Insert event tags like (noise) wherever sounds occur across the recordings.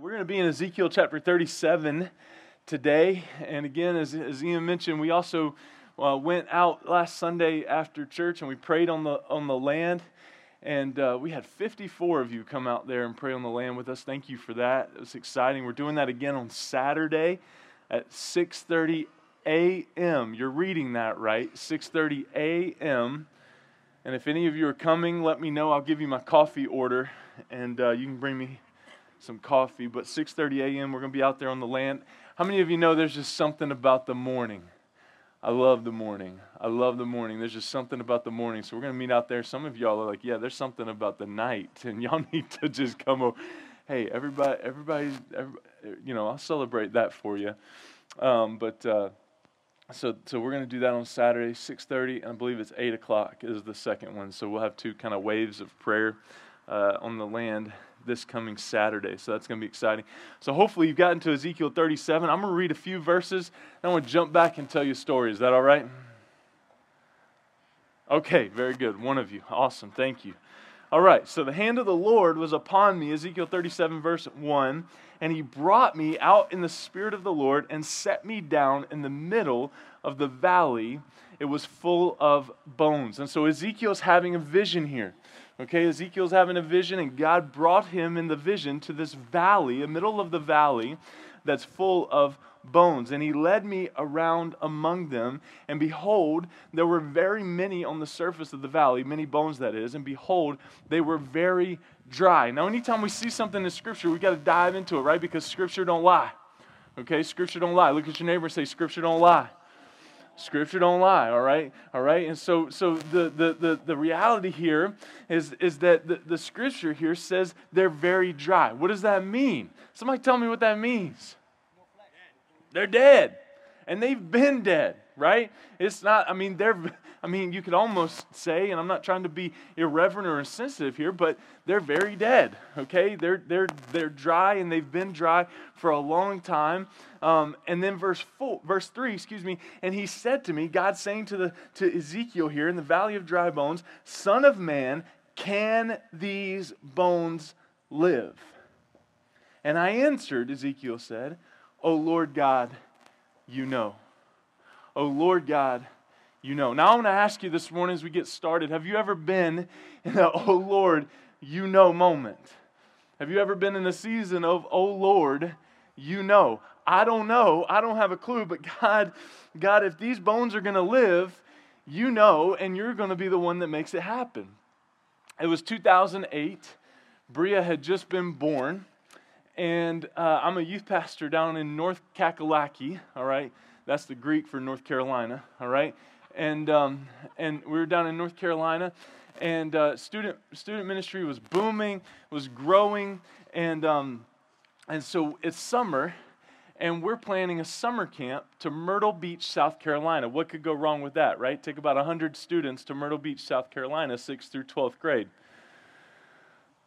we're going to be in Ezekiel chapter 37 today. And again, as, as Ian mentioned, we also uh, went out last Sunday after church and we prayed on the, on the land. And uh, we had 54 of you come out there and pray on the land with us. Thank you for that. It was exciting. We're doing that again on Saturday at 6:30 a.m. You're reading that right, 6:30 a.m. And if any of you are coming, let me know. I'll give you my coffee order, and uh, you can bring me some coffee. But 6:30 a.m. we're going to be out there on the land. How many of you know there's just something about the morning? I love the morning. I love the morning. There's just something about the morning. So we're going to meet out there. Some of y'all are like, yeah, there's something about the night, (laughs) and y'all need to just come over. Hey, everybody, everybody, everybody you know, I'll celebrate that for you. Um, but uh, so, so we're going to do that on Saturday, 6:30, and I believe it's 8 o'clock is the second one. So we'll have two kind of waves of prayer uh, on the land this coming Saturday. So that's going to be exciting. So hopefully you've gotten to Ezekiel 37. I'm going to read a few verses. And I want to jump back and tell you a story. Is that all right? Okay, very good. One of you. Awesome. Thank you. All right, so the hand of the Lord was upon me, Ezekiel 37, verse 1, and he brought me out in the spirit of the Lord and set me down in the middle of the valley. It was full of bones. And so Ezekiel's having a vision here. Okay, Ezekiel's having a vision, and God brought him in the vision to this valley, the middle of the valley that's full of bones. And he led me around among them, and behold, there were very many on the surface of the valley, many bones that is, and behold, they were very dry. Now, anytime we see something in Scripture, we got to dive into it, right? Because Scripture don't lie. Okay, Scripture don't lie. Look at your neighbor and say, Scripture don't lie. Scripture don't lie, all right? All right? And so so the the the, the reality here is, is that the, the scripture here says they're very dry. What does that mean? Somebody tell me what that means. They're dead. And they've been dead, right? It's not, I mean, they're I mean, you could almost say, and I'm not trying to be irreverent or insensitive here, but they're very dead. Okay, they're they're they're dry, and they've been dry for a long time. Um, and then verse four, verse three, excuse me, and he said to me, God saying to the to Ezekiel here in the valley of dry bones, Son of man, can these bones live? And I answered, Ezekiel said, O Lord God, you know. O Lord God, you know. Now, I want to ask you this morning as we get started have you ever been in a, oh Lord, you know moment? Have you ever been in a season of, oh Lord, you know? I don't know. I don't have a clue, but God, God, if these bones are going to live, you know, and you're going to be the one that makes it happen. It was 2008. Bria had just been born, and uh, I'm a youth pastor down in North Kakalaki, all right? That's the Greek for North Carolina, all right? And um, and we were down in North Carolina, and uh, student student ministry was booming, was growing, and um, and so it's summer, and we're planning a summer camp to Myrtle Beach, South Carolina. What could go wrong with that, right? Take about hundred students to Myrtle Beach, South Carolina, sixth through twelfth grade.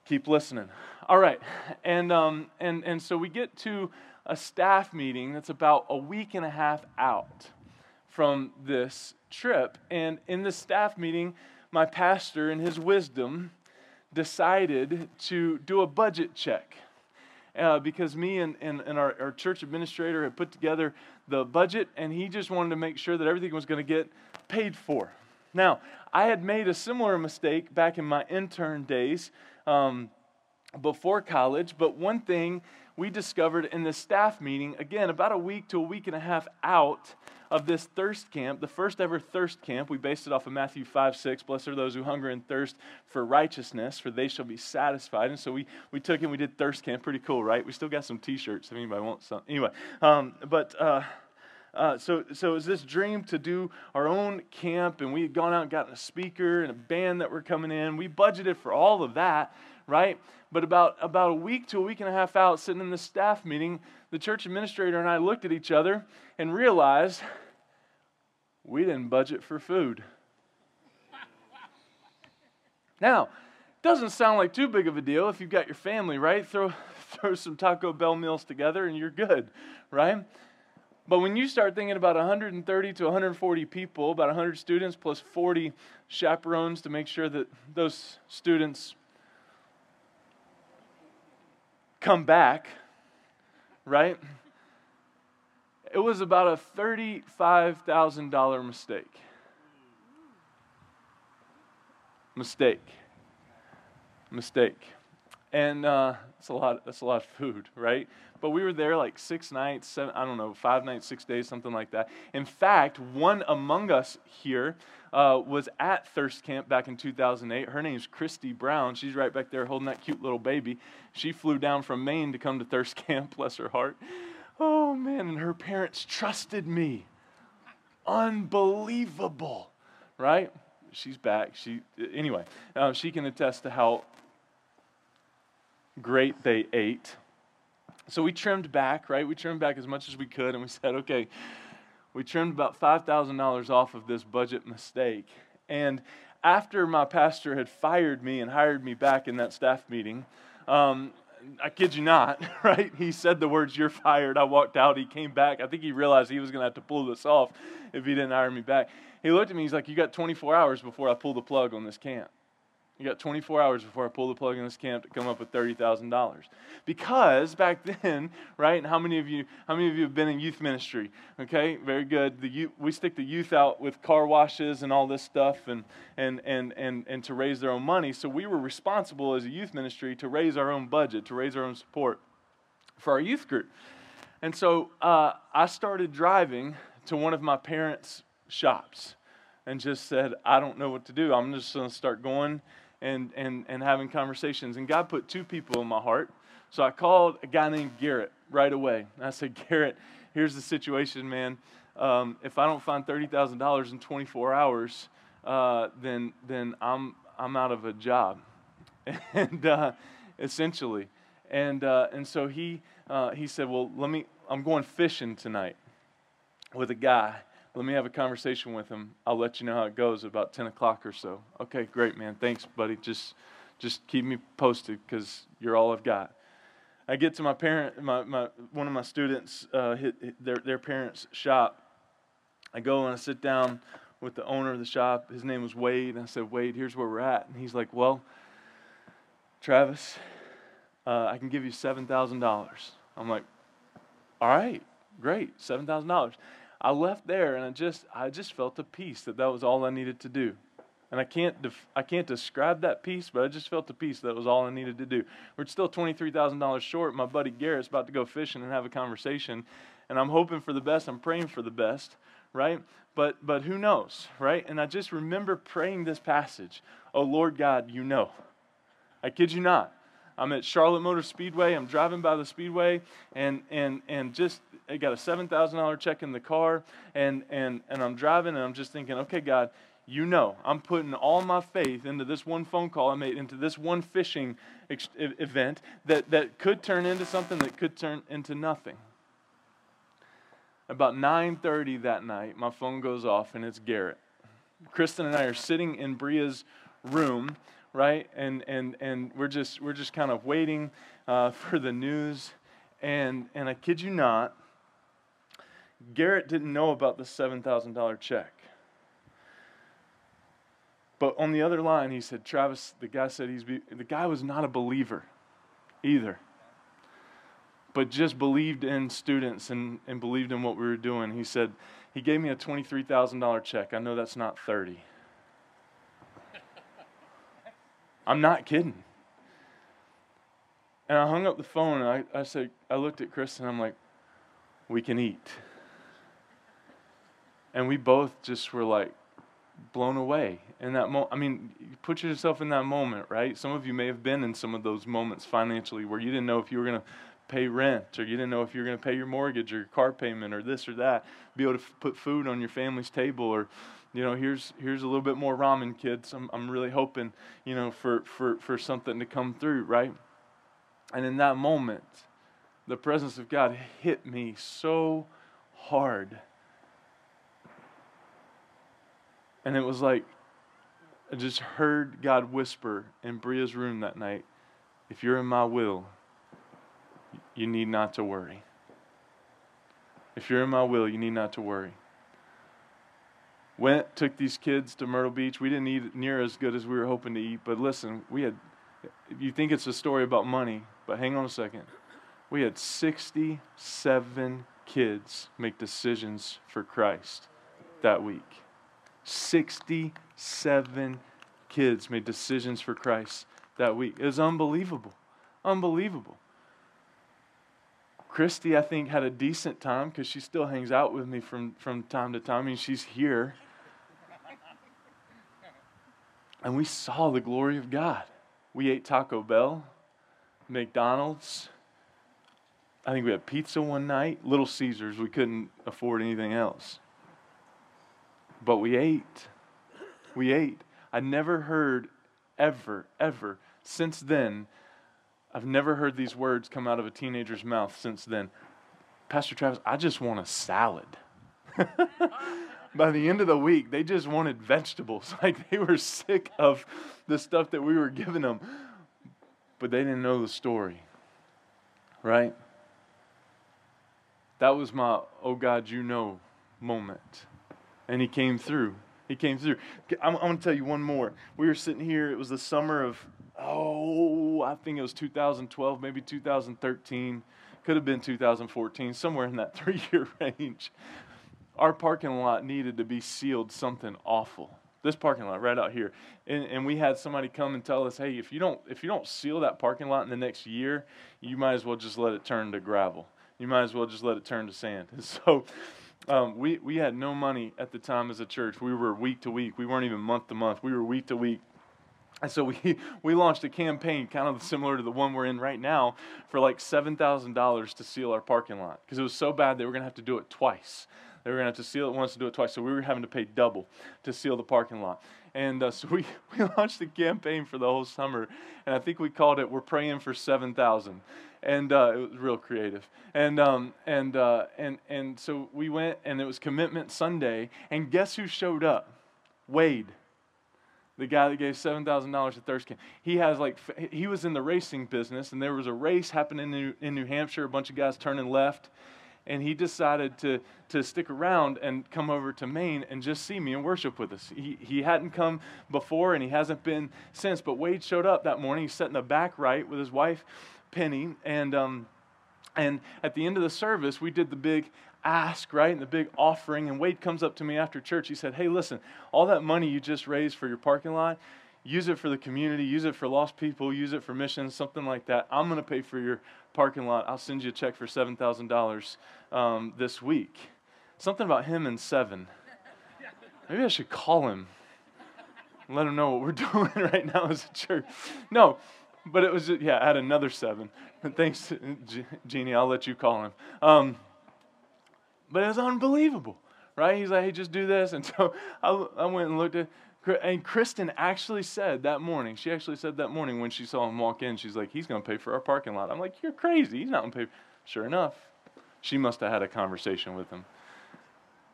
Keep listening. All right, and um, and and so we get to a staff meeting that's about a week and a half out from this trip. And in the staff meeting, my pastor, in his wisdom, decided to do a budget check. Uh, because me and, and, and our, our church administrator had put together the budget, and he just wanted to make sure that everything was going to get paid for. Now, I had made a similar mistake back in my intern days um, before college, but one thing we discovered in the staff meeting, again, about a week to a week and a half out, of this thirst camp, the first ever thirst camp. We based it off of Matthew 5 6. Blessed are those who hunger and thirst for righteousness, for they shall be satisfied. And so we, we took and we did thirst camp. Pretty cool, right? We still got some t shirts if anybody wants some. Anyway, um, but. Uh, uh, so, so it was this dream to do our own camp, and we had gone out and gotten a speaker and a band that were coming in. We budgeted for all of that, right? But about, about a week to a week and a half out, sitting in the staff meeting, the church administrator and I looked at each other and realized we didn't budget for food. Now, doesn't sound like too big of a deal if you've got your family, right? Throw, (laughs) throw some Taco Bell meals together and you're good, right? But when you start thinking about 130 to 140 people, about 100 students plus 40 chaperones to make sure that those students come back, right? It was about a $35,000 mistake. Mistake. Mistake. And uh, that's a lot. That's a lot of food, right? But we were there like six nights, seven. I don't know, five nights, six days, something like that. In fact, one among us here uh, was at Thirst Camp back in 2008. Her name's Christy Brown. She's right back there holding that cute little baby. She flew down from Maine to come to Thirst (laughs) Camp. Bless her heart. Oh man, and her parents trusted me. Unbelievable, right? She's back. She anyway. Uh, she can attest to how great they ate. So we trimmed back, right? We trimmed back as much as we could, and we (laughs) said, okay, we trimmed about $5,000 off of this budget mistake. And after my pastor had fired me and hired me back in that staff meeting, um, I kid you not, (laughs) right? He said the words, You're fired. I walked out. He came back. I think he realized he was going to have to pull this off if he didn't hire me back. He looked at me. He's like, You got 24 hours before I pull the plug on this camp. You got 24 hours before I pull the plug in this camp to come up with $30,000. Because back (laughs) then, right, and how many of you how many of you have been in youth ministry? Okay, very good. The youth, we stick the youth out with car washes and all this stuff and, and, and, and, and to raise their own money. So we were responsible as a youth ministry to raise our own budget, to raise our own support for our youth group. And so uh, I started driving to one of my parents' shops and just said, I don't know what to do. I'm just going to start going and, and, and having conversations. And God put two people in my heart. So I called a guy named Garrett right away. And I said, Garrett, here's the situation, man. Um, if I don't find $30,000 in 24 hours, uh, then, then I'm, I'm out of a job. (laughs) and uh, essentially. And, uh, and so he, uh, he said, Well, let me, I'm going fishing tonight with a guy. Let me have a conversation with him. I'll let you know how it goes about 10 o'clock or so. Okay, great, man. Thanks, buddy. Just, just keep me posted because you're all I've got. I get to my parent, my, my one of my students, uh, hit, hit their their parents' shop. I go and I sit down with the owner of the shop. His name was Wade. And I said, Wade, here's where we're at. And he's like, Well, Travis, uh, I can give you seven thousand dollars. I'm like, All right, great, seven thousand dollars. I left there and I just I just felt a peace that that was all I needed to do. And I can't def- I can't describe that peace, but I just felt a peace that was all I needed to do. We're still twenty three thousand dollars short. My buddy Garrett's about to go fishing and have a conversation, and I'm hoping for the best. I'm praying for the best, right? But but who knows, right? And I just remember praying this passage. Oh Lord God, you know. I kid you not. I'm at Charlotte Motor Speedway. I'm driving by the speedway, and and and just I got a seven thousand dollar check in the car, and and and I'm driving, and I'm just thinking, okay, God, you know, I'm putting all my faith into this one phone call I made, into this one fishing ex- event that that could turn into something that could turn into nothing. About 9:30 that night, my phone goes off, and it's Garrett. Kristen and I are sitting in Bria's room right? And and and we're just we're just kind of waiting uh, for the news, and and I kid you not, Garrett didn't know about the seven thousand dollar check. But on the other line, he said, Travis, the guy said he's be, the guy was not a believer, either. But just believed in students and, and believed in what we were doing. He said, he gave me a $23,000 check. I know that's not 30. I'm not kidding. And I hung up the phone and I, I said, I looked at Chris and I'm like, we can eat. And we both just were like blown away in that moment. I mean, you put yourself in that moment, right? Some of you may have been in some of those moments financially where you didn't know if you were going to pay rent or you didn't know if you were going to pay your mortgage or your car payment or this or that, be able to f- put food on your family's table or you know, here's here's a little bit more ramen, kids. I'm I'm really hoping, you know, for for for something to come through, right? And in that moment, the presence of God hit me so hard. And it was like I just heard God whisper in Bria's room that night, if you're in my will, you need not to worry. If you're in my will, you need not to worry went, took these kids to Myrtle Beach. We didn't eat near as good as we were hoping to eat, but listen, we had, you think it's a story about money, but hang on a second. We had 67 kids make decisions for Christ that week. 67 kids made decisions for Christ that week. It was unbelievable. Unbelievable. Christy, I think, had a decent time because she still hangs out with me from, from time to time. I mean, she's here. And we saw the glory of God. We ate Taco Bell, McDonald's. I think we had pizza one night, Little Caesars. We couldn't afford anything else. But we ate. We ate. I never heard, ever, ever, since then, I've never heard these words come out of a teenager's mouth since then. Pastor Travis, I just want a salad. (laughs) By the end of the week, they just wanted vegetables. (laughs) Like they were sick of the stuff that we were giving them, but they didn't know the story. Right? That was my, oh God, you know moment. And he came through. He came through. I'm, I'm going to tell you one more. We were sitting here, it was the summer of, oh, I think it was 2012, maybe 2013. Could have been 2014, somewhere in that (laughs) three year range. Our parking lot needed to be sealed something awful. This parking lot right out here. And, and we had somebody come and tell us, hey, if you, don't, if you don't seal that parking lot in the next year, you might as well just let it turn to gravel. You might as well just let it turn to sand. And (laughs) so um, we, we had no money at the time as a church. We were week to week. We weren't even month to month. We were week to week. And so we, (laughs) we launched a campaign kind of similar to the one we're in right now for like $7,000 to seal our parking lot because it was so bad they were going to have to do it twice. They were going to have to seal it once to do it twice. So we were having to pay double to seal the parking lot. And uh, (laughs) so we, we launched a campaign for the whole summer. And I think we called it We're Praying for 7,000 and uh, it was real creative. And um, and uh, and and so we went, and it was Commitment Sunday. And guess who showed up? Wade, the guy that gave seven thousand dollars to Thirst Camp. He has like he was in the racing business, and there was a race happening in New, in New Hampshire. A bunch of guys turning left. And he decided to, to stick around and come over to Maine and just see me and worship with us. He, he hadn't come before and he hasn't been since, but Wade showed up that morning. He sat in the back right with his wife Penny, and um, and at the end of the service, we did the big ask, right, and the big offering. And Wade comes up to me after church. He said, "Hey, listen, all that money you just raised for your parking lot." Use it for the community, use it for lost people, use it for missions, something like that. I'm going to pay for your parking lot. I'll send you a check for $7,000 um, this week. Something about him and seven. Maybe I should call him let him know what we're (laughs) doing right now as a church. No, but it was, yeah, I had another seven. (laughs) Thanks, Jeannie. I'll let you call him. Um, but it was unbelievable, right? He's like, hey, just do this. (laughs) And so I, I went and looked at, and Kristen actually said that morning, she actually said that morning when she saw him walk in, she's like, he's going to pay for our parking lot. I'm like, you're crazy. He's not going to pay. Sure enough, she must have had a conversation with him.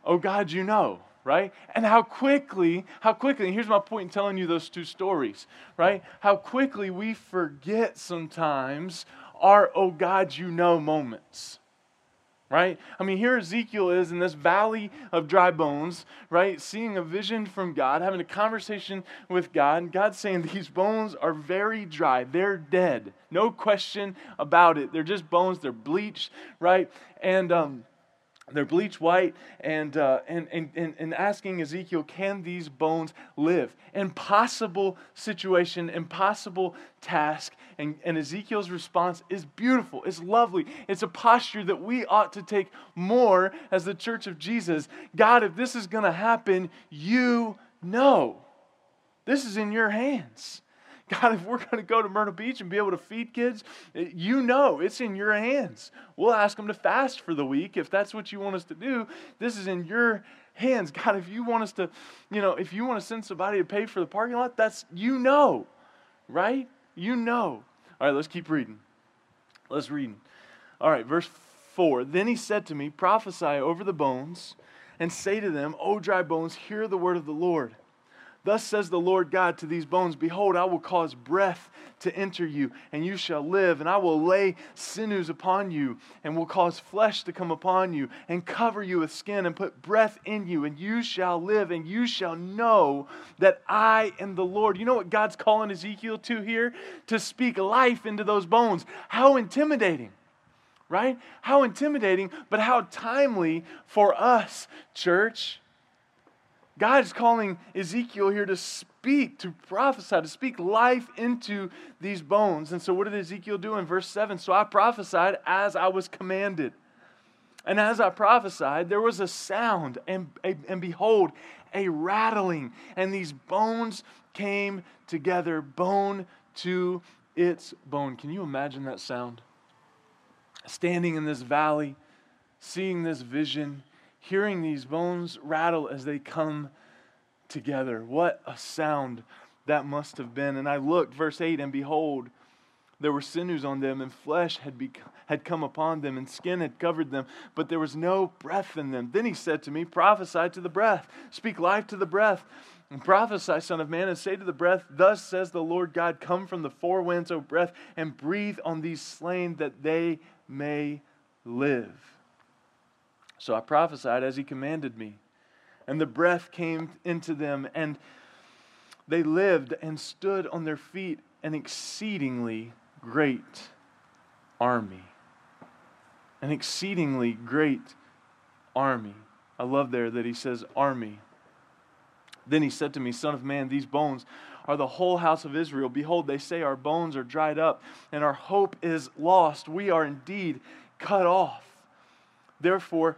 Oh, God, you know right? And how quickly, how quickly, here's my point in telling you those two stories, right? How quickly we forget sometimes our, oh God, you know moments. Right? I mean, here Ezekiel is in this valley of dry bones, right? Seeing a vision from God, having a conversation with God, and God saying, These bones are very dry. They're dead. No question about it. They're just bones, they're bleached, right? And, um, they're bleach white and, uh, and, and, and, asking Ezekiel, can these bones live? Impossible situation, impossible task. And, and Ezekiel's response is beautiful, it's lovely. It's a posture that we ought to take more as the church of Jesus. God, if this is going to happen, you know. This is in your hands. (laughs) God, if we're going to go to Myrtle Beach and be able to feed kids, eh, you know it's in your hands. We'll ask them to fast for the week if that's what you want us to do. This is in your hands. God, if you want us to, you know, if you want to send somebody to pay for the parking lot, that's, you know, right? You know. All right, let's keep reading. Let's read. All right, verse 4. Then he said to me, Prophesy over the bones and say to them, O dry bones, hear the word of the Lord. Thus says the Lord God to these bones Behold, I will cause breath to enter you, and you shall live, and I will lay sinews upon you, and will cause flesh to come upon you, and cover you with skin, and put breath in you, and you shall live, and you shall know that I am the Lord. You know what God's calling Ezekiel to here? To speak life into those bones. How intimidating! right? How intimidating, but how timely for us, church. God is calling Ezekiel here to speak, to prophesy, to speak life into these bones. And so, what did Ezekiel do in verse 7? So I prophesied as I was commanded. And as I prophesied, there was a sound, and, and behold, a rattling, and these bones came together, bone to its bone. Can you imagine that sound? Standing in this valley, seeing this vision, hearing these bones rattle as they come together. What a sound that must have been. And I looked, verse 8, and behold, there were sinews on them, and flesh had, be, had come upon them, and skin had covered them, but there was no breath in them. Then he said to me, Prophesy to the breath, speak life to the breath, and prophesy, Son of Man, and say to the breath, Thus says the Lord God, Come from the four winds, O breath, and breathe on these slain that they may live. So I prophesied as he commanded me, and the breath came into them, and they lived and stood on their feet, an exceedingly great army. An exceedingly great army. I love there that he says army. Then he said to me, Son of man, these bones are the whole house of Israel. Behold, they say our bones are dried up, and our hope is lost. We are indeed cut off. Therefore,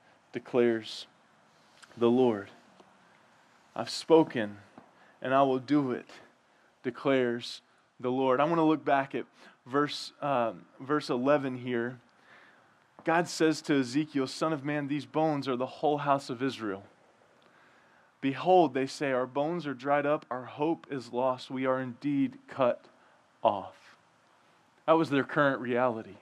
declares the Lord. I've spoken, and I will do it, declares the Lord. I want to look back at verse, uh, verse 11 here. God says to Ezekiel, Son of man, these bones are the whole house of Israel. Behold, they say, Our bones are dried up, our hope is lost, we are indeed cut off. That was their current reality.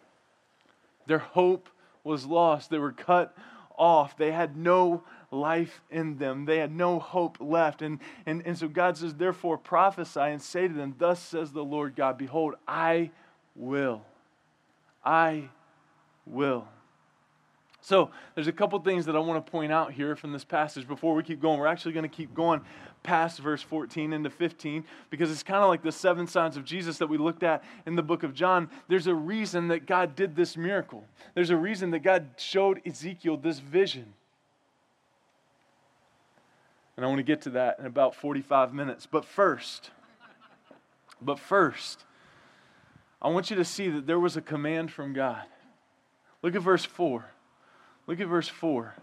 Their hope was lost, they were cut off, they had no life in them. They had no hope left. And, and, and so God says, Therefore prophesy and say to them, Thus says the Lord God, Behold, I will. I will. So, there's a couple things that I want to point out here from this passage before we keep going. We're actually going to keep going past verse 14 into 15 because it's kind of like the seven signs of Jesus that we looked at in the book of John. There's a reason that God did this miracle, there's a reason that God showed Ezekiel this vision. And I want to get to that in about 45 minutes. But first, but first, I want you to see that there was a command from God. Look at verse 4. Look at verse 4.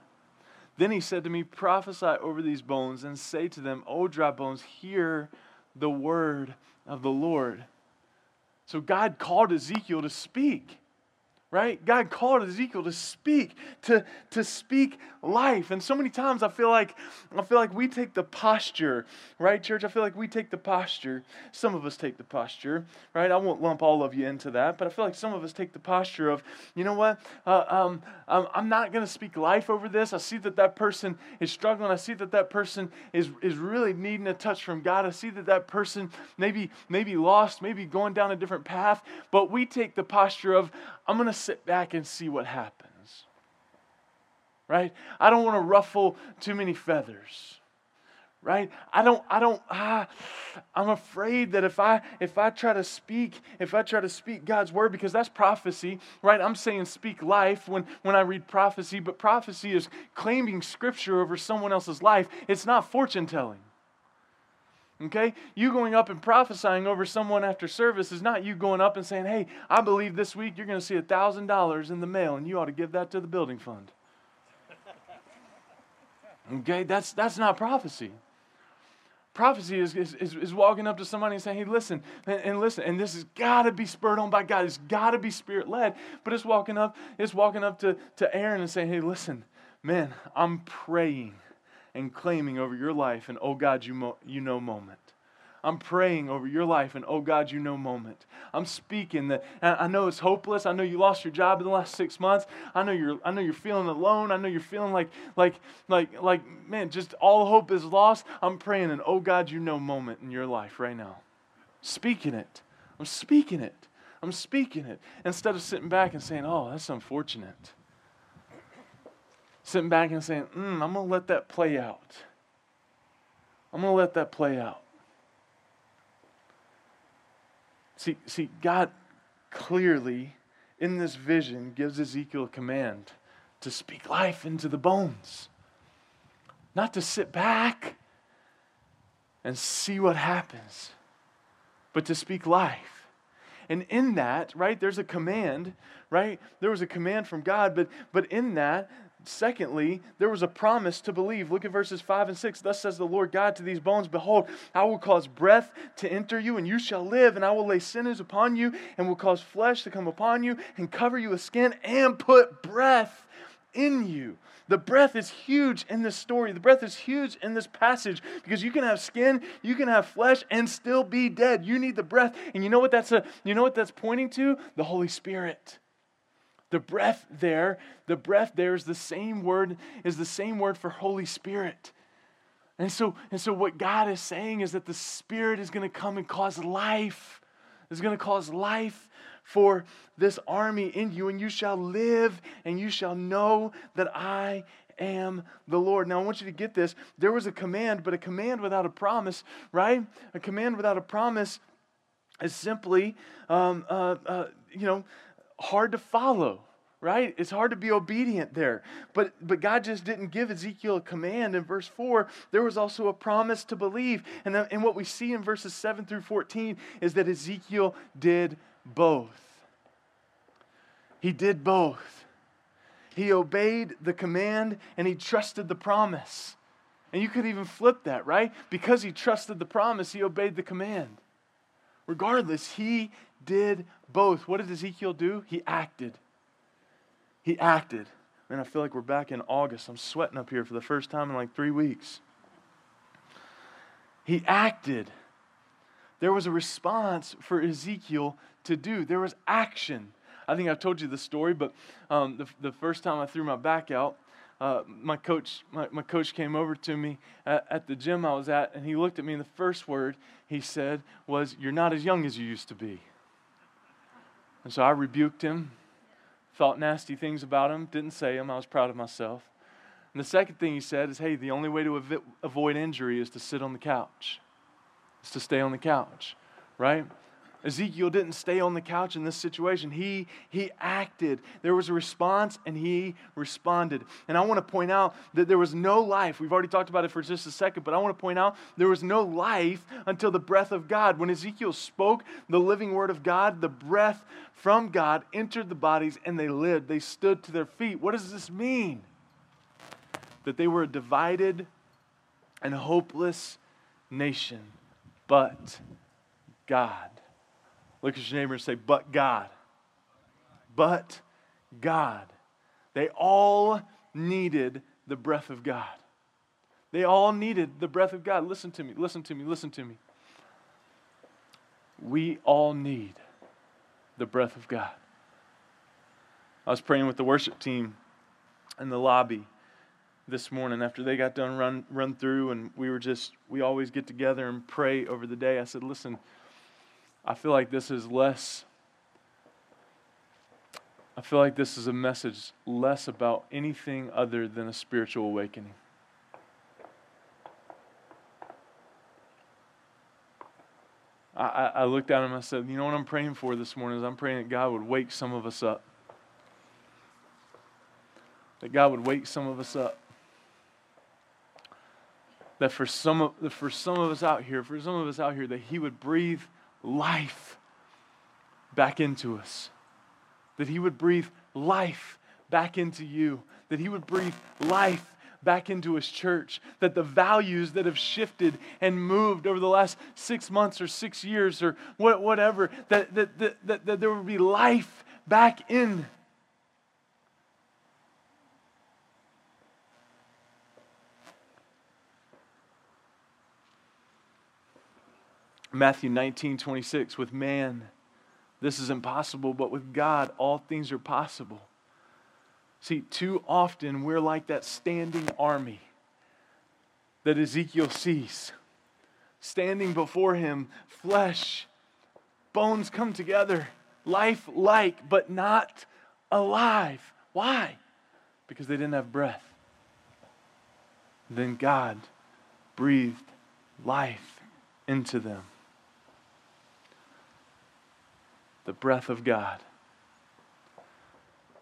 Then he said to me, Prophesy over these bones and say to them, O dry bones, hear the word of the Lord. So God called Ezekiel to speak right? God called Ezekiel to speak, to, to speak life. And so many times I feel like I feel like we take the posture, right, church? I feel like we take the posture. Some of us take the posture, right? I won't lump all of you into that, but I feel like some of us take the posture of, you know what? Uh, um, um I'm not going to speak life over this. I see that that person is struggling. I see that that person is is really needing a touch from God. I see that that person maybe maybe lost, maybe going down a different path. But we take the posture of, I'm going to sit back and see what happens. Right? I don't want to ruffle too many feathers. Right? I don't, I don't, ah, I'm afraid that if I if I try to speak, if I try to speak God's word, because that's prophecy, right? I'm saying speak life when, when I read prophecy, but prophecy is claiming scripture over someone else's life. It's not fortune telling. Okay? You going up and prophesying over someone after service is not you going up and saying, hey, I believe this week you're going to see $1,000 in the mail and you ought to give that to the building fund. Okay? That's, that's not prophecy. Prophecy is, is, is, walking up to somebody and saying, hey, listen, and, and listen, and this has got to be spurred on by God. It's got to be spirit led. But it's walking up, it's walking up to, to Aaron and saying, hey, listen, man, I'm praying and claiming over your life an oh God, you, mo- you know moment. I'm praying over your life and oh God, you know moment. I'm speaking that I know it's hopeless. I know you lost your job in the last six months. I know you're I know you're feeling alone. I know you're feeling like like like like man, just all hope is lost. I'm praying and oh God, you know moment in your life right now. Speaking it. I'm speaking it. I'm speaking it. Instead of sitting back and saying, Oh, that's unfortunate. Sitting back and saying, mm, I'm gonna let that play out. I'm going to let that play out. See, see, God clearly in this vision gives Ezekiel a command to speak life into the bones, not to sit back and see what happens, but to speak life. And in that, right, there's a command, right? There was a command from God, but but in that, Secondly, there was a promise to believe. Look at verses 5 and 6. Thus says the Lord God to these bones Behold, I will cause breath to enter you, and you shall live, and I will lay sinews upon you, and will cause flesh to come upon you, and cover you with skin, and put breath in you. The breath is huge in this story. The breath is huge in this passage because you can have skin, you can have flesh, and still be dead. You need the breath. And you know what that's a, you know what that's pointing to? The Holy Spirit. The breath there, the breath there is the same word, is the same word for Holy Spirit. And so, and so what God is saying is that the Spirit is going to come and cause life. Is going to cause life for this army in you, and you shall live and you shall know that I am the Lord. Now, I want you to get this. There was a command, but a command without a promise, right? A command without a promise is simply, um, uh, uh, you know, hard to follow right? It's hard to be obedient there. But but god just didn't give ezekiel a command. In verse 4 there was also a promise to believe. And, uh, and what we see in verses 7 through 14 is that ezekiel did both. He did both. He obeyed the command and he trusted the promise. And you could even flip that right? Because he trusted the promise he obeyed the command. Regardless he did both. What did Ezekiel do? He acted. He acted. Man, I feel like we're back in August. I'm sweating up here for the first time in like three weeks. He acted. There was a response for Ezekiel to do, there was action. I think I've told you the story, but um, the, the first time I threw my back out, uh, my coach my, my coach came over to me at, at, the gym I was at, and he looked at me, and the first word he said was, "You're not as young as you used to be." And so I rebuked him, thought nasty things about him, didn't say them. I was proud of myself. And the second thing he said is, hey, the only way to av- avoid injury is to sit on the couch, is to stay on the couch, right? Ezekiel didn't stay on the couch in this situation. He, he acted. There was a response and he responded. And I want to point out that there was no life. We've already talked about it for just a second, but I want to point out there was no life until the breath of God. When Ezekiel spoke the living word of God, the breath from God entered the bodies and they lived. They stood to their feet. What does this mean? That they were a divided and hopeless nation, but God Look at your neighbor and say, But God. But God. They all needed the breath of God. They all needed the breath of God. Listen to me, listen to me, listen to me. We all need the breath of God. I was praying with the worship team in the lobby this morning after they got done run run through and we were just we always get together and pray over the day. I said, "Listen, I feel like this is less. I feel like this is a message less about anything other than a spiritual awakening. I, I looked at him and I said, You know what I'm praying for this morning is I'm praying that God would wake some of us up. That God would wake some of us up. That for some of, for some of us out here, for some of us out here, that He would breathe life back into us. That He would breathe life back into you. That He would breathe life back into His church. That the values that have shifted and moved over the last six months or six years or whatever, that, that, that, that, there would be life back in Matthew 19, 26, with man, this is impossible, but with God, all things are possible. See, too often we're like that standing army that Ezekiel sees. Standing before him, flesh, bones come together, life like, but not alive. Why? Because they didn't have breath. Then God breathed life into them. The breath of God.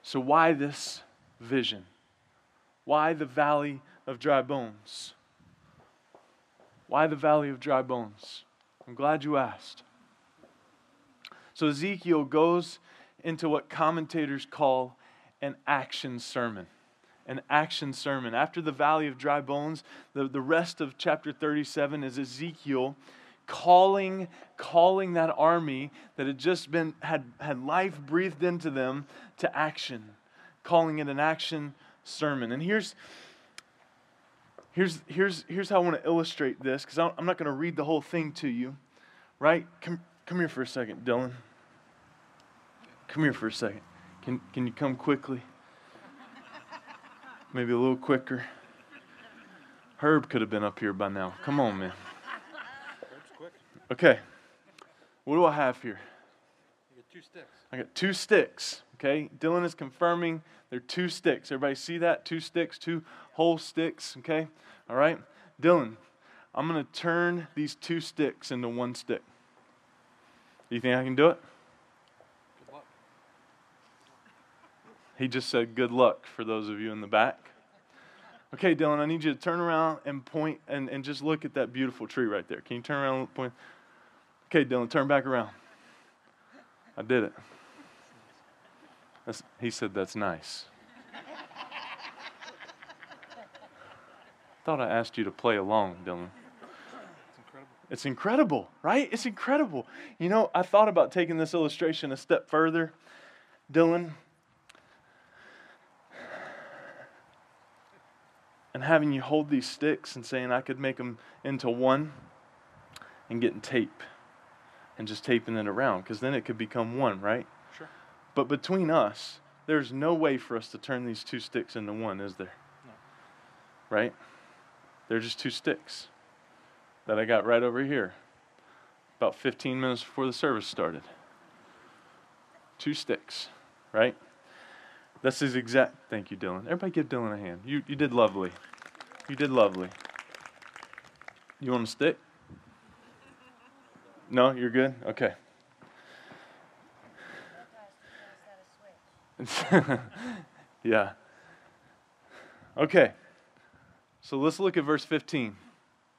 So, why this vision? Why the valley of dry bones? Why the valley of dry bones? I'm glad you asked. So, Ezekiel goes into what commentators call an action sermon. An action sermon. After the valley of dry bones, the, the rest of chapter 37 is Ezekiel calling calling that army that had just been had had life breathed into them to action calling it an action sermon. And here's here's here's here's how i want to illustrate this because i'm not going to read the whole thing to you right? Come come here for a second dylan. Come here for a second. Can can you come quickly? Maybe a little quicker. Herb could have been up here by now. Come on man Okay. What do I have here? You got two sticks. I got two sticks. Okay. Dylan is confirming they're two sticks. Everybody see that? Two sticks, two whole sticks. Okay. All right. Dylan, I'm going to turn these two sticks into one stick. Do you think I can do it? Good luck. He just said good luck for those of you in the back. Okay, Dylan, I need you to turn around and point and, and just look at that beautiful tree right there. Can you turn around and point? Okay, Dylan, turn back around. I did it. That's, he said, That's nice. I thought I asked you to play along, Dylan. It's incredible. It's incredible, right? It's incredible. You know, I thought about taking this illustration a step further. Dylan, and having you hold these sticks and saying I could make them into one and getting tape and just taping it around because then it could become one, right? Sure. But between us, there's no way for us to turn these two sticks into one, is there? No. Right? They're just two sticks that I got right over here about 15 minutes before the service started. Two sticks, right? That's his exact. Thank you, Dylan. Everybody give Dylan a hand. You, you did lovely. You did lovely. You want a stick? No, you're good? Okay. (laughs) yeah. Okay. So let's look at verse 15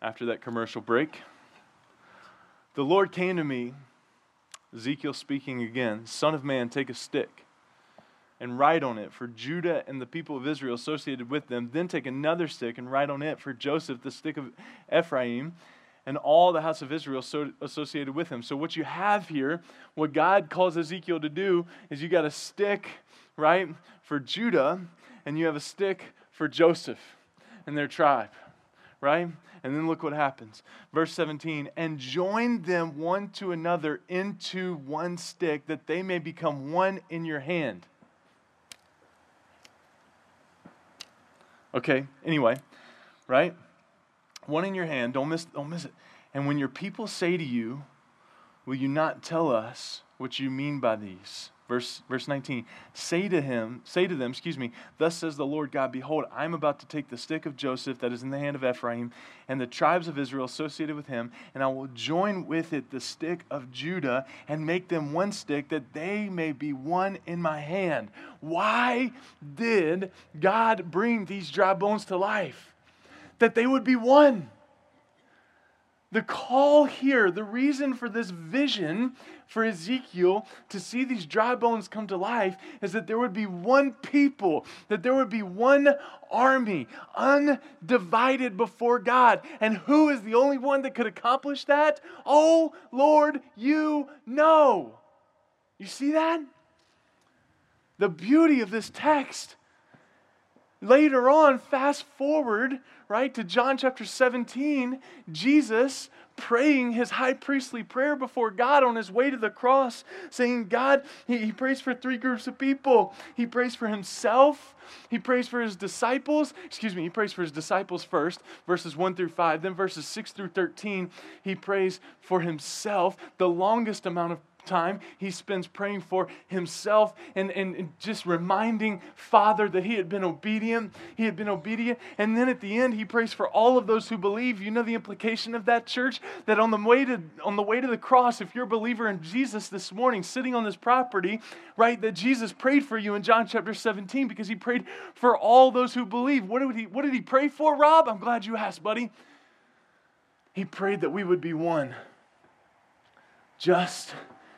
after that commercial break. The Lord came to me, Ezekiel speaking again, Son of man, take a stick and write on it for Judah and the people of Israel associated with them. Then take another stick and write on it for Joseph, the stick of Ephraim, and all the house of Israel so associated with him. So, what you have here, what God calls Ezekiel to do, is you got a stick, right, for Judah, and you have a stick for Joseph and their tribe, right? And then look what happens. Verse 17, and join them one to another into one stick, that they may become one in your hand. Okay, anyway, right? One in your hand, don't miss, don't miss it. And when your people say to you, Will you not tell us what you mean by these? Verse, verse 19 say to him say to them excuse me thus says the lord god behold i am about to take the stick of joseph that is in the hand of ephraim and the tribes of israel associated with him and i will join with it the stick of judah and make them one stick that they may be one in my hand. Why did god bring these dry bones to life? That they would be one the call here, the reason for this vision for Ezekiel to see these dry bones come to life is that there would be one people, that there would be one army, undivided before God. And who is the only one that could accomplish that? Oh, Lord, you know. You see that? The beauty of this text Later on, fast forward, right, to John chapter 17, Jesus praying his high priestly prayer before God on his way to the cross, saying, God, he, he prays for three groups of people. He prays for himself, he prays for his disciples, excuse me, he prays for his disciples first, verses 1 through 5. Then verses 6 through 13, he prays for himself, the longest amount of time he spends praying for himself and, and, and, just reminding Father that he had been obedient. He had been obedient. And then at the end, he prays for all of those who believe. You know the implication of that, church? That on the way to, on the, way to the cross, if you're a believer in Jesus this morning, sitting on this property, right, that Jesus prayed for you in John chapter 17 because he prayed for all those who believe. What did he, what did he pray for, Rob? I'm glad you asked, buddy. He prayed that we would be one. Just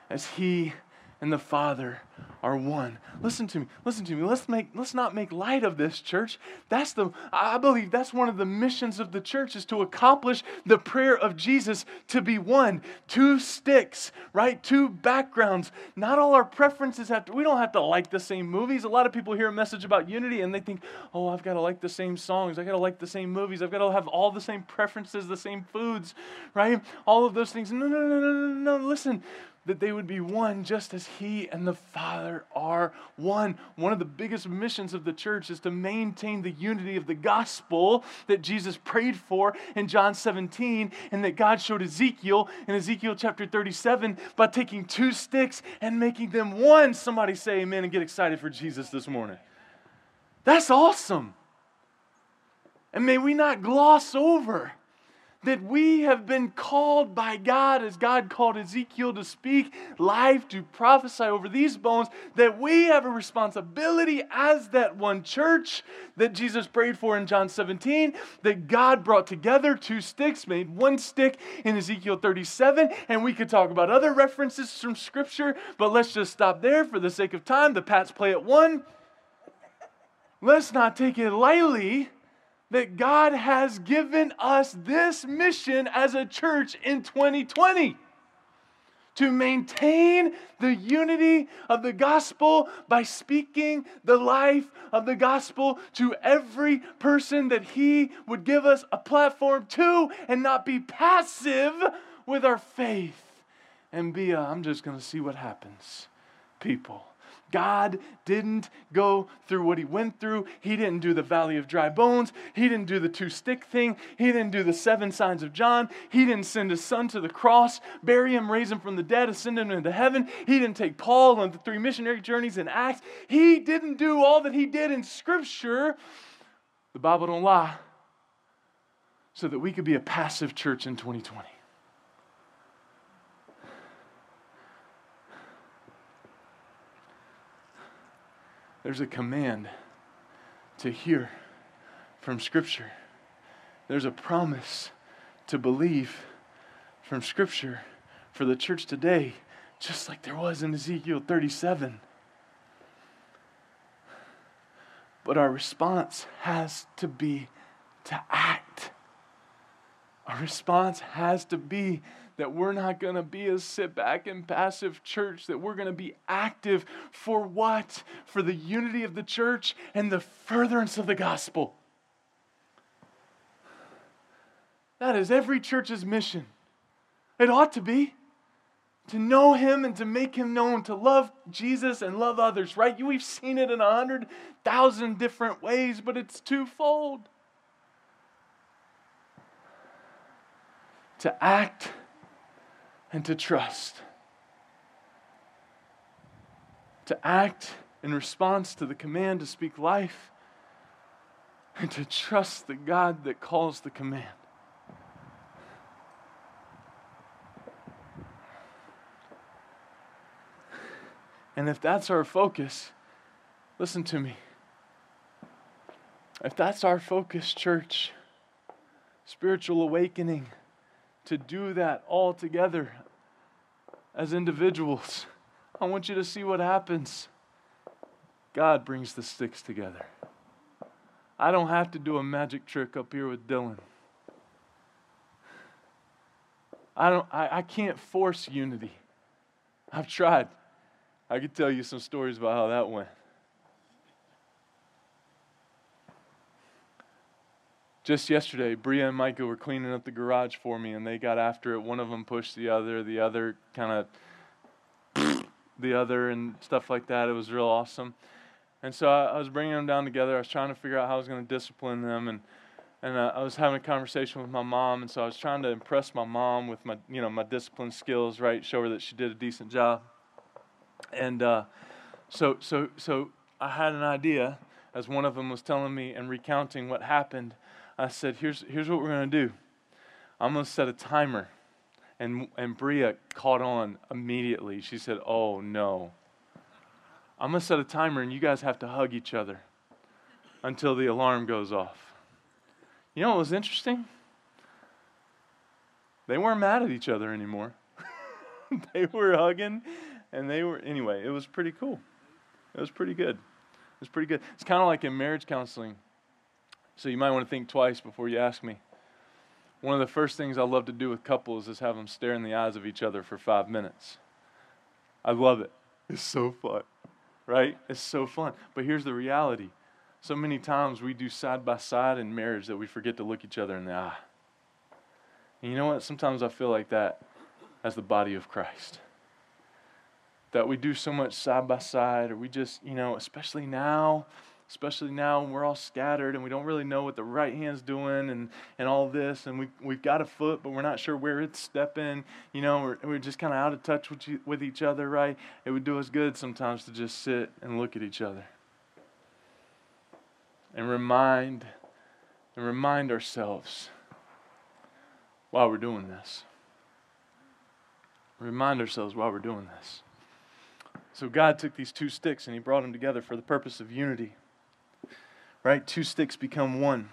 as he and the Father are one. Listen to me. Listen to me. Let's make let's not make light of this church. That's the I believe that's one of the missions of the church is to accomplish the prayer of Jesus to be one. Two sticks, right? Two backgrounds. Not all our preferences have to we don't have to like the same movies. A lot of people hear a message about unity and they think, "Oh, I've got to like the same songs. I got to like the same movies. I've got to have all the same preferences, the same foods." Right? All of those things. No, no, no, no, no, no. Listen that they would be one just as He and the Father are one. One of the biggest missions of the church is to maintain the unity of the gospel that Jesus prayed for in John 17 and that God showed Ezekiel in Ezekiel chapter 37 by taking two sticks and making them one. Somebody say amen and get excited for Jesus this morning. That's awesome. And may we not gloss over that we have been called by God, as God called Ezekiel to speak life, to prophesy over these bones, that we have a responsibility as that one church that Jesus prayed for in John 17, that God brought together two sticks, made one stick in Ezekiel 37, and we could talk about other references from Scripture, but let's just stop there for the sake of time. The Pats play at one. Let's not take it lightly that God has given us this mission as a church in 2020 to maintain the unity of the gospel by speaking the life of the gospel to every person that He would give us a platform to and not be passive with our faith and be, I'm just going to see what happens, people. God didn't go through what he went through. He didn't do the valley of dry bones. He didn't do the two stick thing. He didn't do the seven signs of John. He didn't send his son to the cross, bury him, raise him from the dead, ascend him into heaven. He didn't take Paul on the three missionary journeys in Acts. He didn't do all that he did in Scripture. The Bible don't lie. So that we could be a passive church in 2020. There's a command to hear from Scripture. There's a promise to believe from Scripture for the church today, just like there was in Ezekiel 37. But our response has to be to act. Our response has to be that we're not going to be a sit back and passive church, that we're going to be active for what? For the unity of the church and the furtherance of the gospel. That is every church's mission. It ought to be to know him and to make him known, to love Jesus and love others, right? We've seen it in a hundred thousand different ways, but it's twofold. To act and to trust. To act in response to the command to speak life and to trust the God that calls the command. And if that's our focus, listen to me. If that's our focus, church, spiritual awakening, to do that all together as individuals. I want you to see what happens. God brings the sticks together. I don't have to do a magic trick up here with Dylan. I don't I, I can't force unity. I've tried. I could tell you some stories about how that went. Just yesterday, Bria and Micah were cleaning up the garage for me, and they got after it. One of them pushed the other, the other kind of (sniffs) the other, and stuff like that. It was real awesome. And so I, I was bringing them down together. I was trying to figure out how I was going to discipline them, and and uh, I was having a conversation with my mom, and so I was trying to impress my mom with my you know my discipline skills, right? Show her that she did a decent job. And uh, so so so I had an idea as one of them was telling me and recounting what happened. I said, "Here's here's what we're going to do. I'm going to set a timer." And and Bria caught on immediately. She said, "Oh no." I'm going to set a timer and you guys have to hug each other until the alarm goes off. You know what was interesting? They weren't mad at each other anymore. (laughs) they were hugging and they were, anyway, it was pretty cool. It was pretty good. It was pretty good. It's kind of like in marriage counseling. So you might want to think twice before you ask me. One of the first things I love to do with couples is have them stare in the eyes of each other for five minutes. I love it. It's so fun, right? It's so fun. But here's the reality so many times we do side by side in marriage that we forget to look each other in the eye. And you know what? Sometimes I feel like that as the body of Christ that we do so much side by side, or we just, you know, especially now, especially now when we're all scattered and we don't really know what the right hand's doing and, and all this, and we, we've got a foot, but we're not sure where it's stepping, you know, we're, we're just kind of out of touch with, you, with each other, right? It would do us good sometimes to just sit and look at each other and remind and remind ourselves while we're doing this. Remind ourselves while we're doing this. So God took these two sticks and he brought them together for the purpose of unity. Right? Two sticks become one.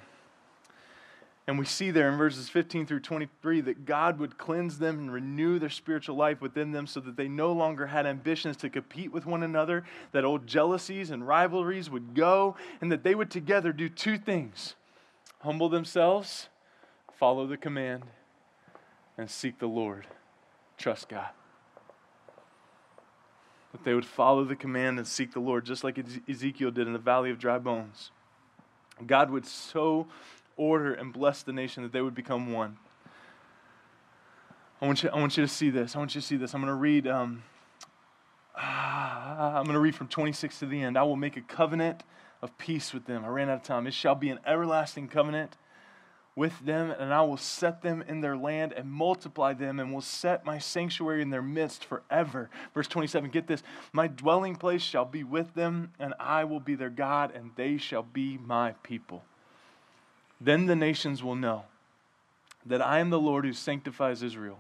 And we see there in verses 15 through 23 that God would cleanse them and renew their spiritual life within them so that they no longer had ambitions to compete with one another, that old jealousies and rivalries would go, and that they would together do two things humble themselves, follow the command, and seek the Lord. Trust God that they would follow the command and seek the Lord, just like Ezekiel did in the valley of dry bones. God would so order and bless the nation that they would become one. I want you, I want you to see this. I want you to see this. I'm going to read. Um, I'm going to read from 26 to the end. I will make a covenant of peace with them. I ran out of time. It shall be an everlasting covenant with them, and I will set them in their land and multiply them, and will set my sanctuary in their midst forever. Verse 27, get this My dwelling place shall be with them, and I will be their God, and they shall be my people. Then the nations will know that I am the Lord who sanctifies Israel,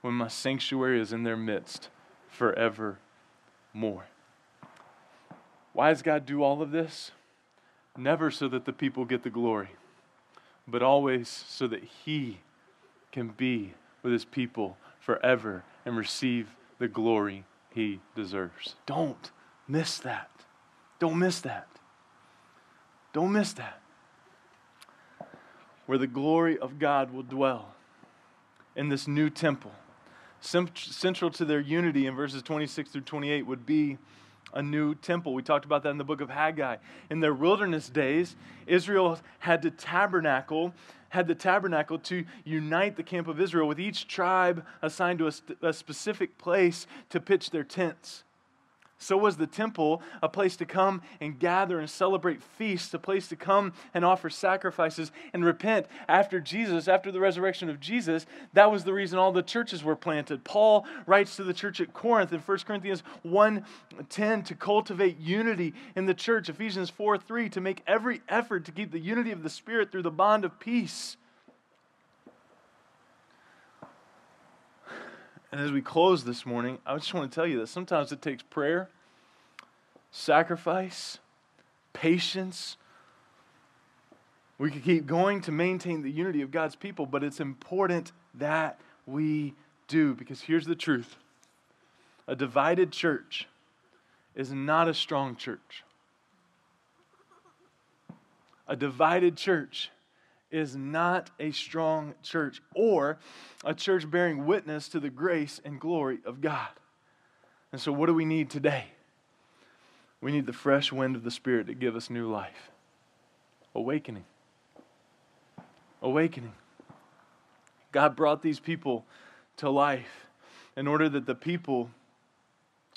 when my sanctuary is in their midst forevermore. Why does God do all of this? Never so that the people get the glory but always so that He can be with His people forever and receive the glory He deserves. Don't miss that. Don't miss that. Don't miss that. Where the glory of God will dwell in this new temple. Central to their unity in verses 26 through 28 would be a new temple. We talked about that in the book of Haggai. In their wilderness days, Israel had to tabernacle, had the tabernacle to unite the camp of Israel with each tribe assigned to a, a specific place to pitch their tents. So was the temple a place to come and gather and celebrate feasts, a place to come and offer sacrifices and repent. After Jesus, after the resurrection of Jesus, that was the reason all the churches were planted. Paul writes to the church at Corinth in 1 Corinthians 1:10 to cultivate unity in the church, Ephesians 4:3 to make every effort to keep the unity of the Spirit through the bond of peace. And as we close this morning, I just want to tell you that sometimes it takes prayer, sacrifice, patience. We could keep going to maintain the unity of God's people, but it's important that we do because here's the truth a divided church is not a strong church. A divided church is not a strong church or a church bearing witness to the grace and glory of God. And so, what do we need today? We need the fresh wind of the Spirit to give us new life, awakening. awakening. God brought these people to life in order that the people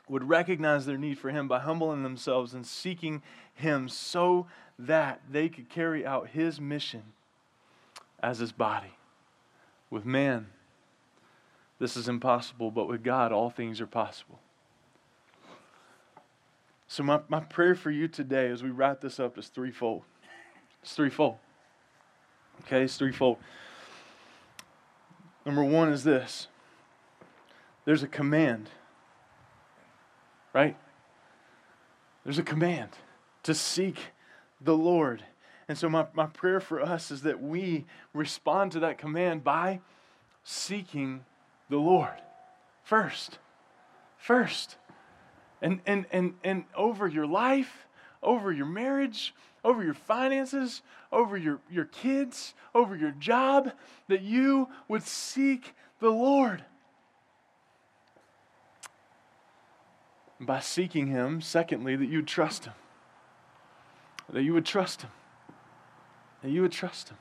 would recognize their need for Him by humbling themselves and seeking Him so that they could carry out His mission as His body. With man, this is impossible, but with God, all things are possible. So, my, my prayer for you today as we wrap this up is threefold. It's threefold. Okay, it's threefold. Number one is this there's a command, right? There's a command to seek the Lord. And so, my, my prayer for us is that we respond to that command by seeking the Lord first. First. And, and, and, and over your life, over your marriage, over your finances, over your, your kids, over your job, that you would seek the Lord. By seeking Him, secondly, that you would trust Him. That you would trust Him. That you would trust Him.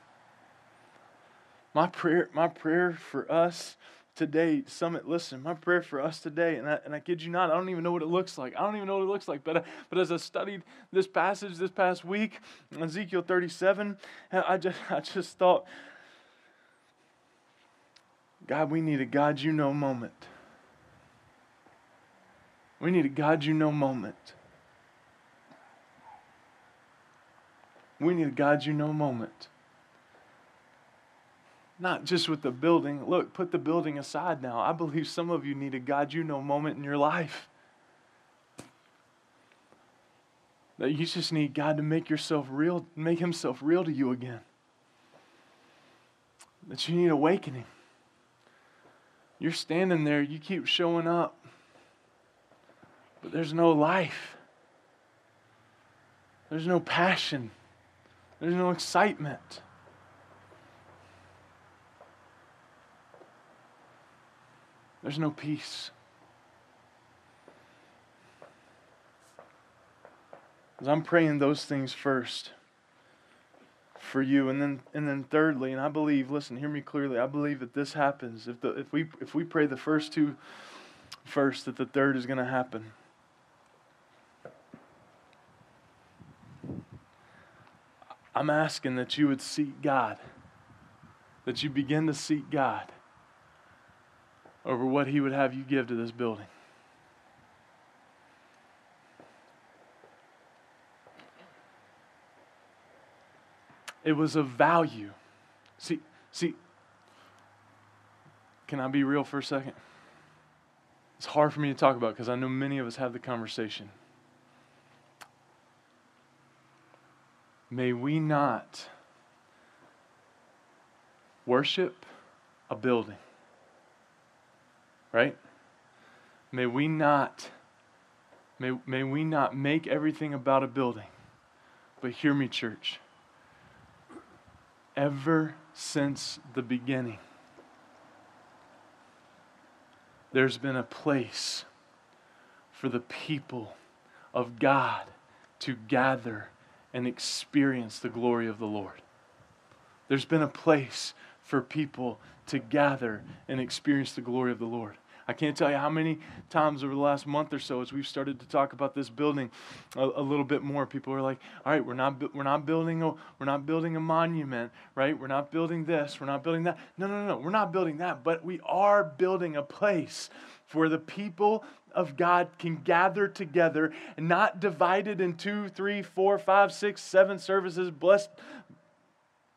My prayer, my prayer for us today, Summit, listen, my prayer for us today, and I, and I kid you not, I don't even know what it looks like. I don't even know what it looks like. But, uh, but as I studied this passage this past week, Ezekiel 37, I just, I just thought, God, we need a God you know moment. We need a God you know moment. We need a God you know moment. Not just with the building. Look, put the building aside now. I believe some of you need a God you know moment in your life. That you just need God to make yourself real, make himself real to you again. That you need awakening. You're standing there, you keep showing up, but there's no life. There's no passion. There's no excitement. There's no peace. As I'm praying those things first for you and then and then thirdly and I believe listen hear me clearly I believe that this happens if the if we if we pray the first two first that the third is going to happen I'm asking that you would seek God that you begin to seek God over what He would have you give to this building. It was of value. See, see, can I be real for a second? It's hard for me to talk about because I know many of us have the conversation. May we not worship a building right? May we not may, may we not make everything about a building. But hear me, church. Ever since the beginning, there's been a place for the people of God to gather and experience the glory of the Lord. There's been a place for people to gather and experience the glory of the Lord. I can't tell you how many times over the last month or so, as we've started to talk about this building a, a little bit more, people are like, "All right, we're not we're not building a we're not building a monument, right? We're not building this, we're not building that. No, no, no, no, we're not building that, but we are building a place where the people of God can gather together, and not divided in two, three, four, five, six, seven services. Bless,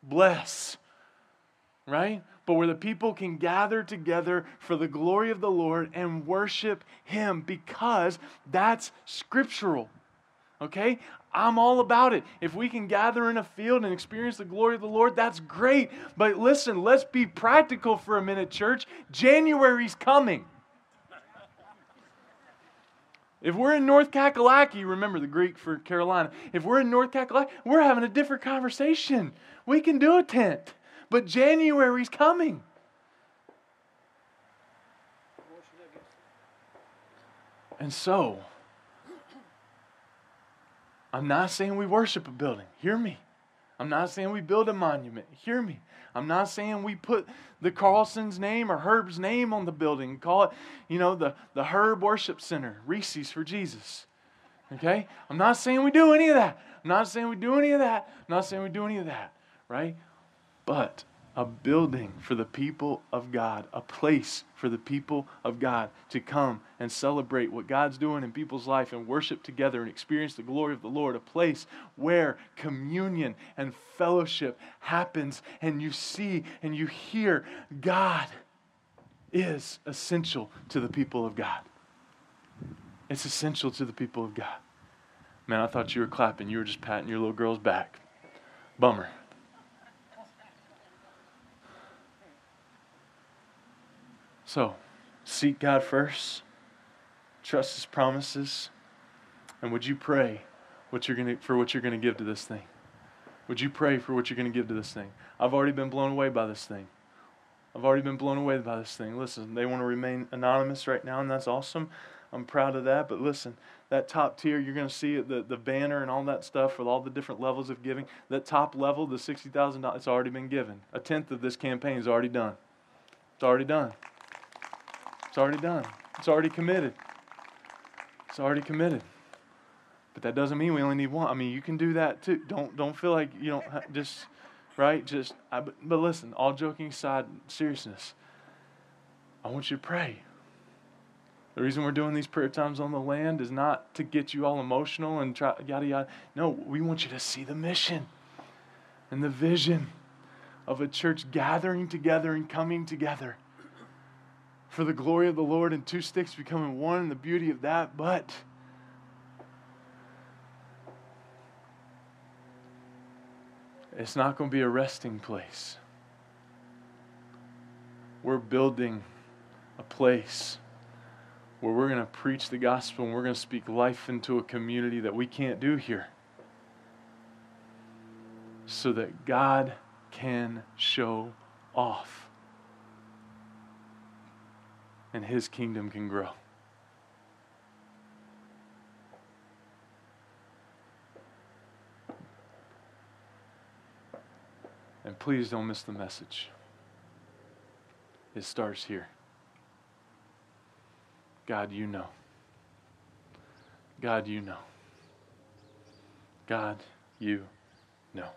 bless, right? but where the people can gather together for the glory of the Lord and worship Him because that's scriptural. Okay? I'm all about it. If we can gather in a field and experience the glory of the Lord, that's great. But listen, let's be practical for a minute, church. January's coming. If we're in North Kakalaki, remember the Greek for Carolina, if we're in North Kakalaki, we're having a different conversation. We can do a tent. But January's coming. And so, I'm not saying we worship a building. Hear me. I'm not saying we build a monument. Hear me. I'm not saying we put the Carlson's name or Herb's name on the building. Call it, you know, the, the Herb Worship Center, Reese's for Jesus. Okay? I'm not saying we do any of that. I'm not saying we do any of that. I'm not saying we do any of that, right? But a building for the people of God, a place for the people of God to come and celebrate what God's doing in people's life and worship together and experience the glory of the Lord, a place where communion and fellowship happens and you see and you hear God is essential to the people of God. It's essential to the people of God. Man, I thought you were clapping. You were just patting your little girl's back. Bummer. So, seek God first, trust His promises, and would you pray what you're gonna, for what you're going to give to this thing? Would you pray for what you're going to give to this thing? I've already been blown away by this thing. I've already been blown away by this thing. Listen, they want to remain anonymous right now, and that's awesome. I'm proud of that. But listen, that top tier, you're going to see it, the, the banner and all that stuff with all the different levels of giving. That top level, the $60,000, it's already been given. A tenth of this campaign is already done. It's already done. It's already done. It's already committed. It's already committed. But that doesn't mean we only need one. I mean, you can do that too. Don't don't feel like you don't ha- just right. Just I, but listen. All joking aside, seriousness. I want you to pray. The reason we're doing these prayer times on the land is not to get you all emotional and try yada yada. No, we want you to see the mission and the vision of a church gathering together and coming together for the glory of the Lord and two sticks becoming one and the beauty of that, but it's not going to be a resting place. We're building a place where we're going to preach the gospel and we're going to speak life into a community that we can't do here so that God can show off and his kingdom can grow. And please don't miss the message. It starts here. God, you know. God, you know. God, you know.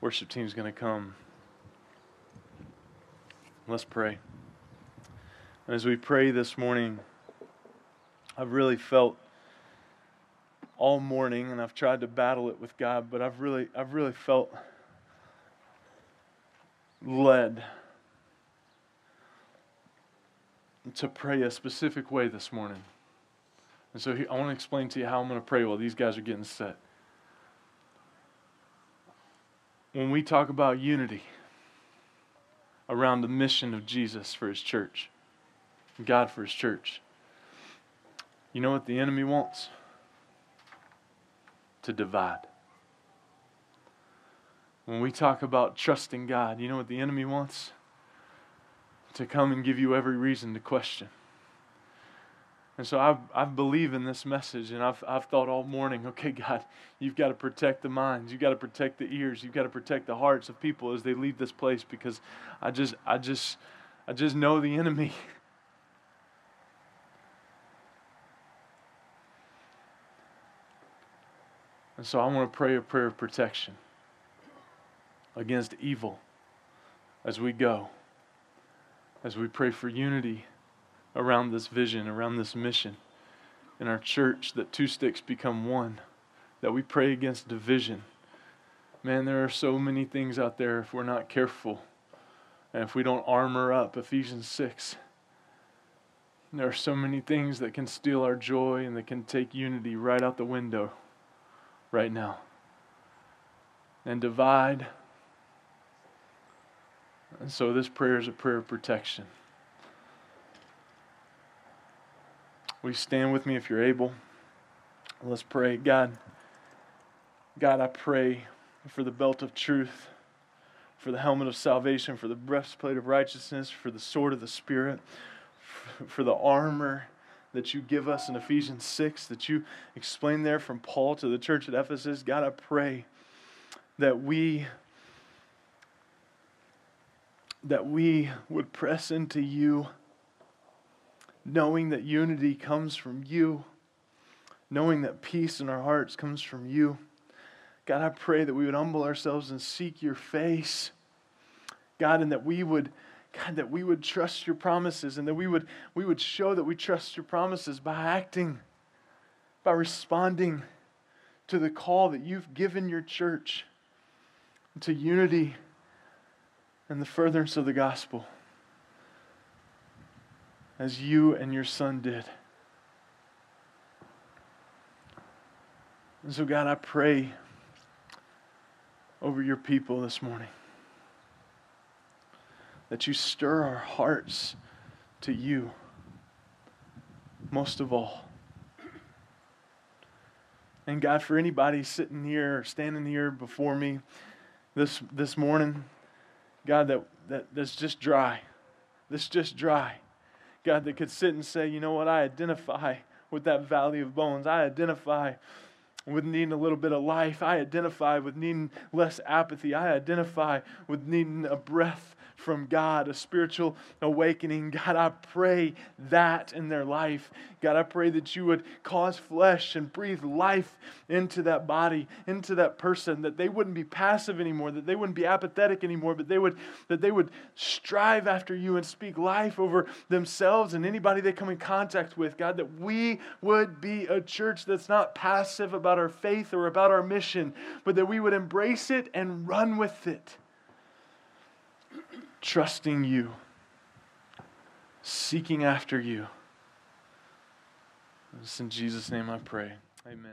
Worship team's going to come. Let's pray. And as we pray this morning, I've really felt all morning, and I've tried to battle it with God, but I've really, I've really felt led to pray a specific way this morning. And so I want to explain to you how I'm going to pray while these guys are getting set. When we talk about unity around the mission of Jesus for his church, God for His church. You know what the enemy wants? To divide. When we talk about trusting God, you know what the enemy wants? To come and give you every reason to question. And so I've, I've believed in this message, and I've, I've thought all morning, okay, God, you've got to protect the minds, you've got to protect the ears, you've got to protect the hearts of people as they leave this place because I just, I just, I just know the enemy. (laughs) And so I want to pray a prayer of protection against evil as we go, as we pray for unity around this vision, around this mission in our church, that two sticks become one, that we pray against division. Man, there are so many things out there if we're not careful and if we don't armor up. Ephesians 6. There are so many things that can steal our joy and that can take unity right out the window right now and divide. And so this prayer is a prayer of protection. We stand with me if you're able? Let's pray. God, God, I pray for the belt of truth, for the helmet of salvation, for the breastplate of righteousness, for the sword of the Spirit, for the armor that you give us in Ephesians 6, that you explain there from Paul to the church at Ephesus. God, I pray that we that we would press into you knowing that unity comes from you knowing that peace in our hearts comes from you god i pray that we would humble ourselves and seek your face god and that we would god that we would trust your promises and that we would we would show that we trust your promises by acting by responding to the call that you've given your church to unity and the furtherance of the gospel as you and your son did. And so, God, I pray over your people this morning that you stir our hearts to you most of all. And God, for anybody sitting here or standing here before me this, this morning, God, that, that that's just dry. That's just dry. God, that could sit and say, you know what, I identify with that valley of bones. I identify with needing a little bit of life. I identify with needing less apathy. I identify with needing a breath from God, a spiritual awakening. God, I pray that in their life. God, I pray that you would cause flesh and breathe life into that body, into that person, that they wouldn't be passive anymore, that they wouldn't be apathetic anymore, but they would that they would strive after you and speak life over themselves and anybody they come in contact with. God, that we would be a church that's not passive about our faith or about our mission, but that we would embrace it and run with it trusting you, seeking after you. It's in Jesus' name I pray. Amen.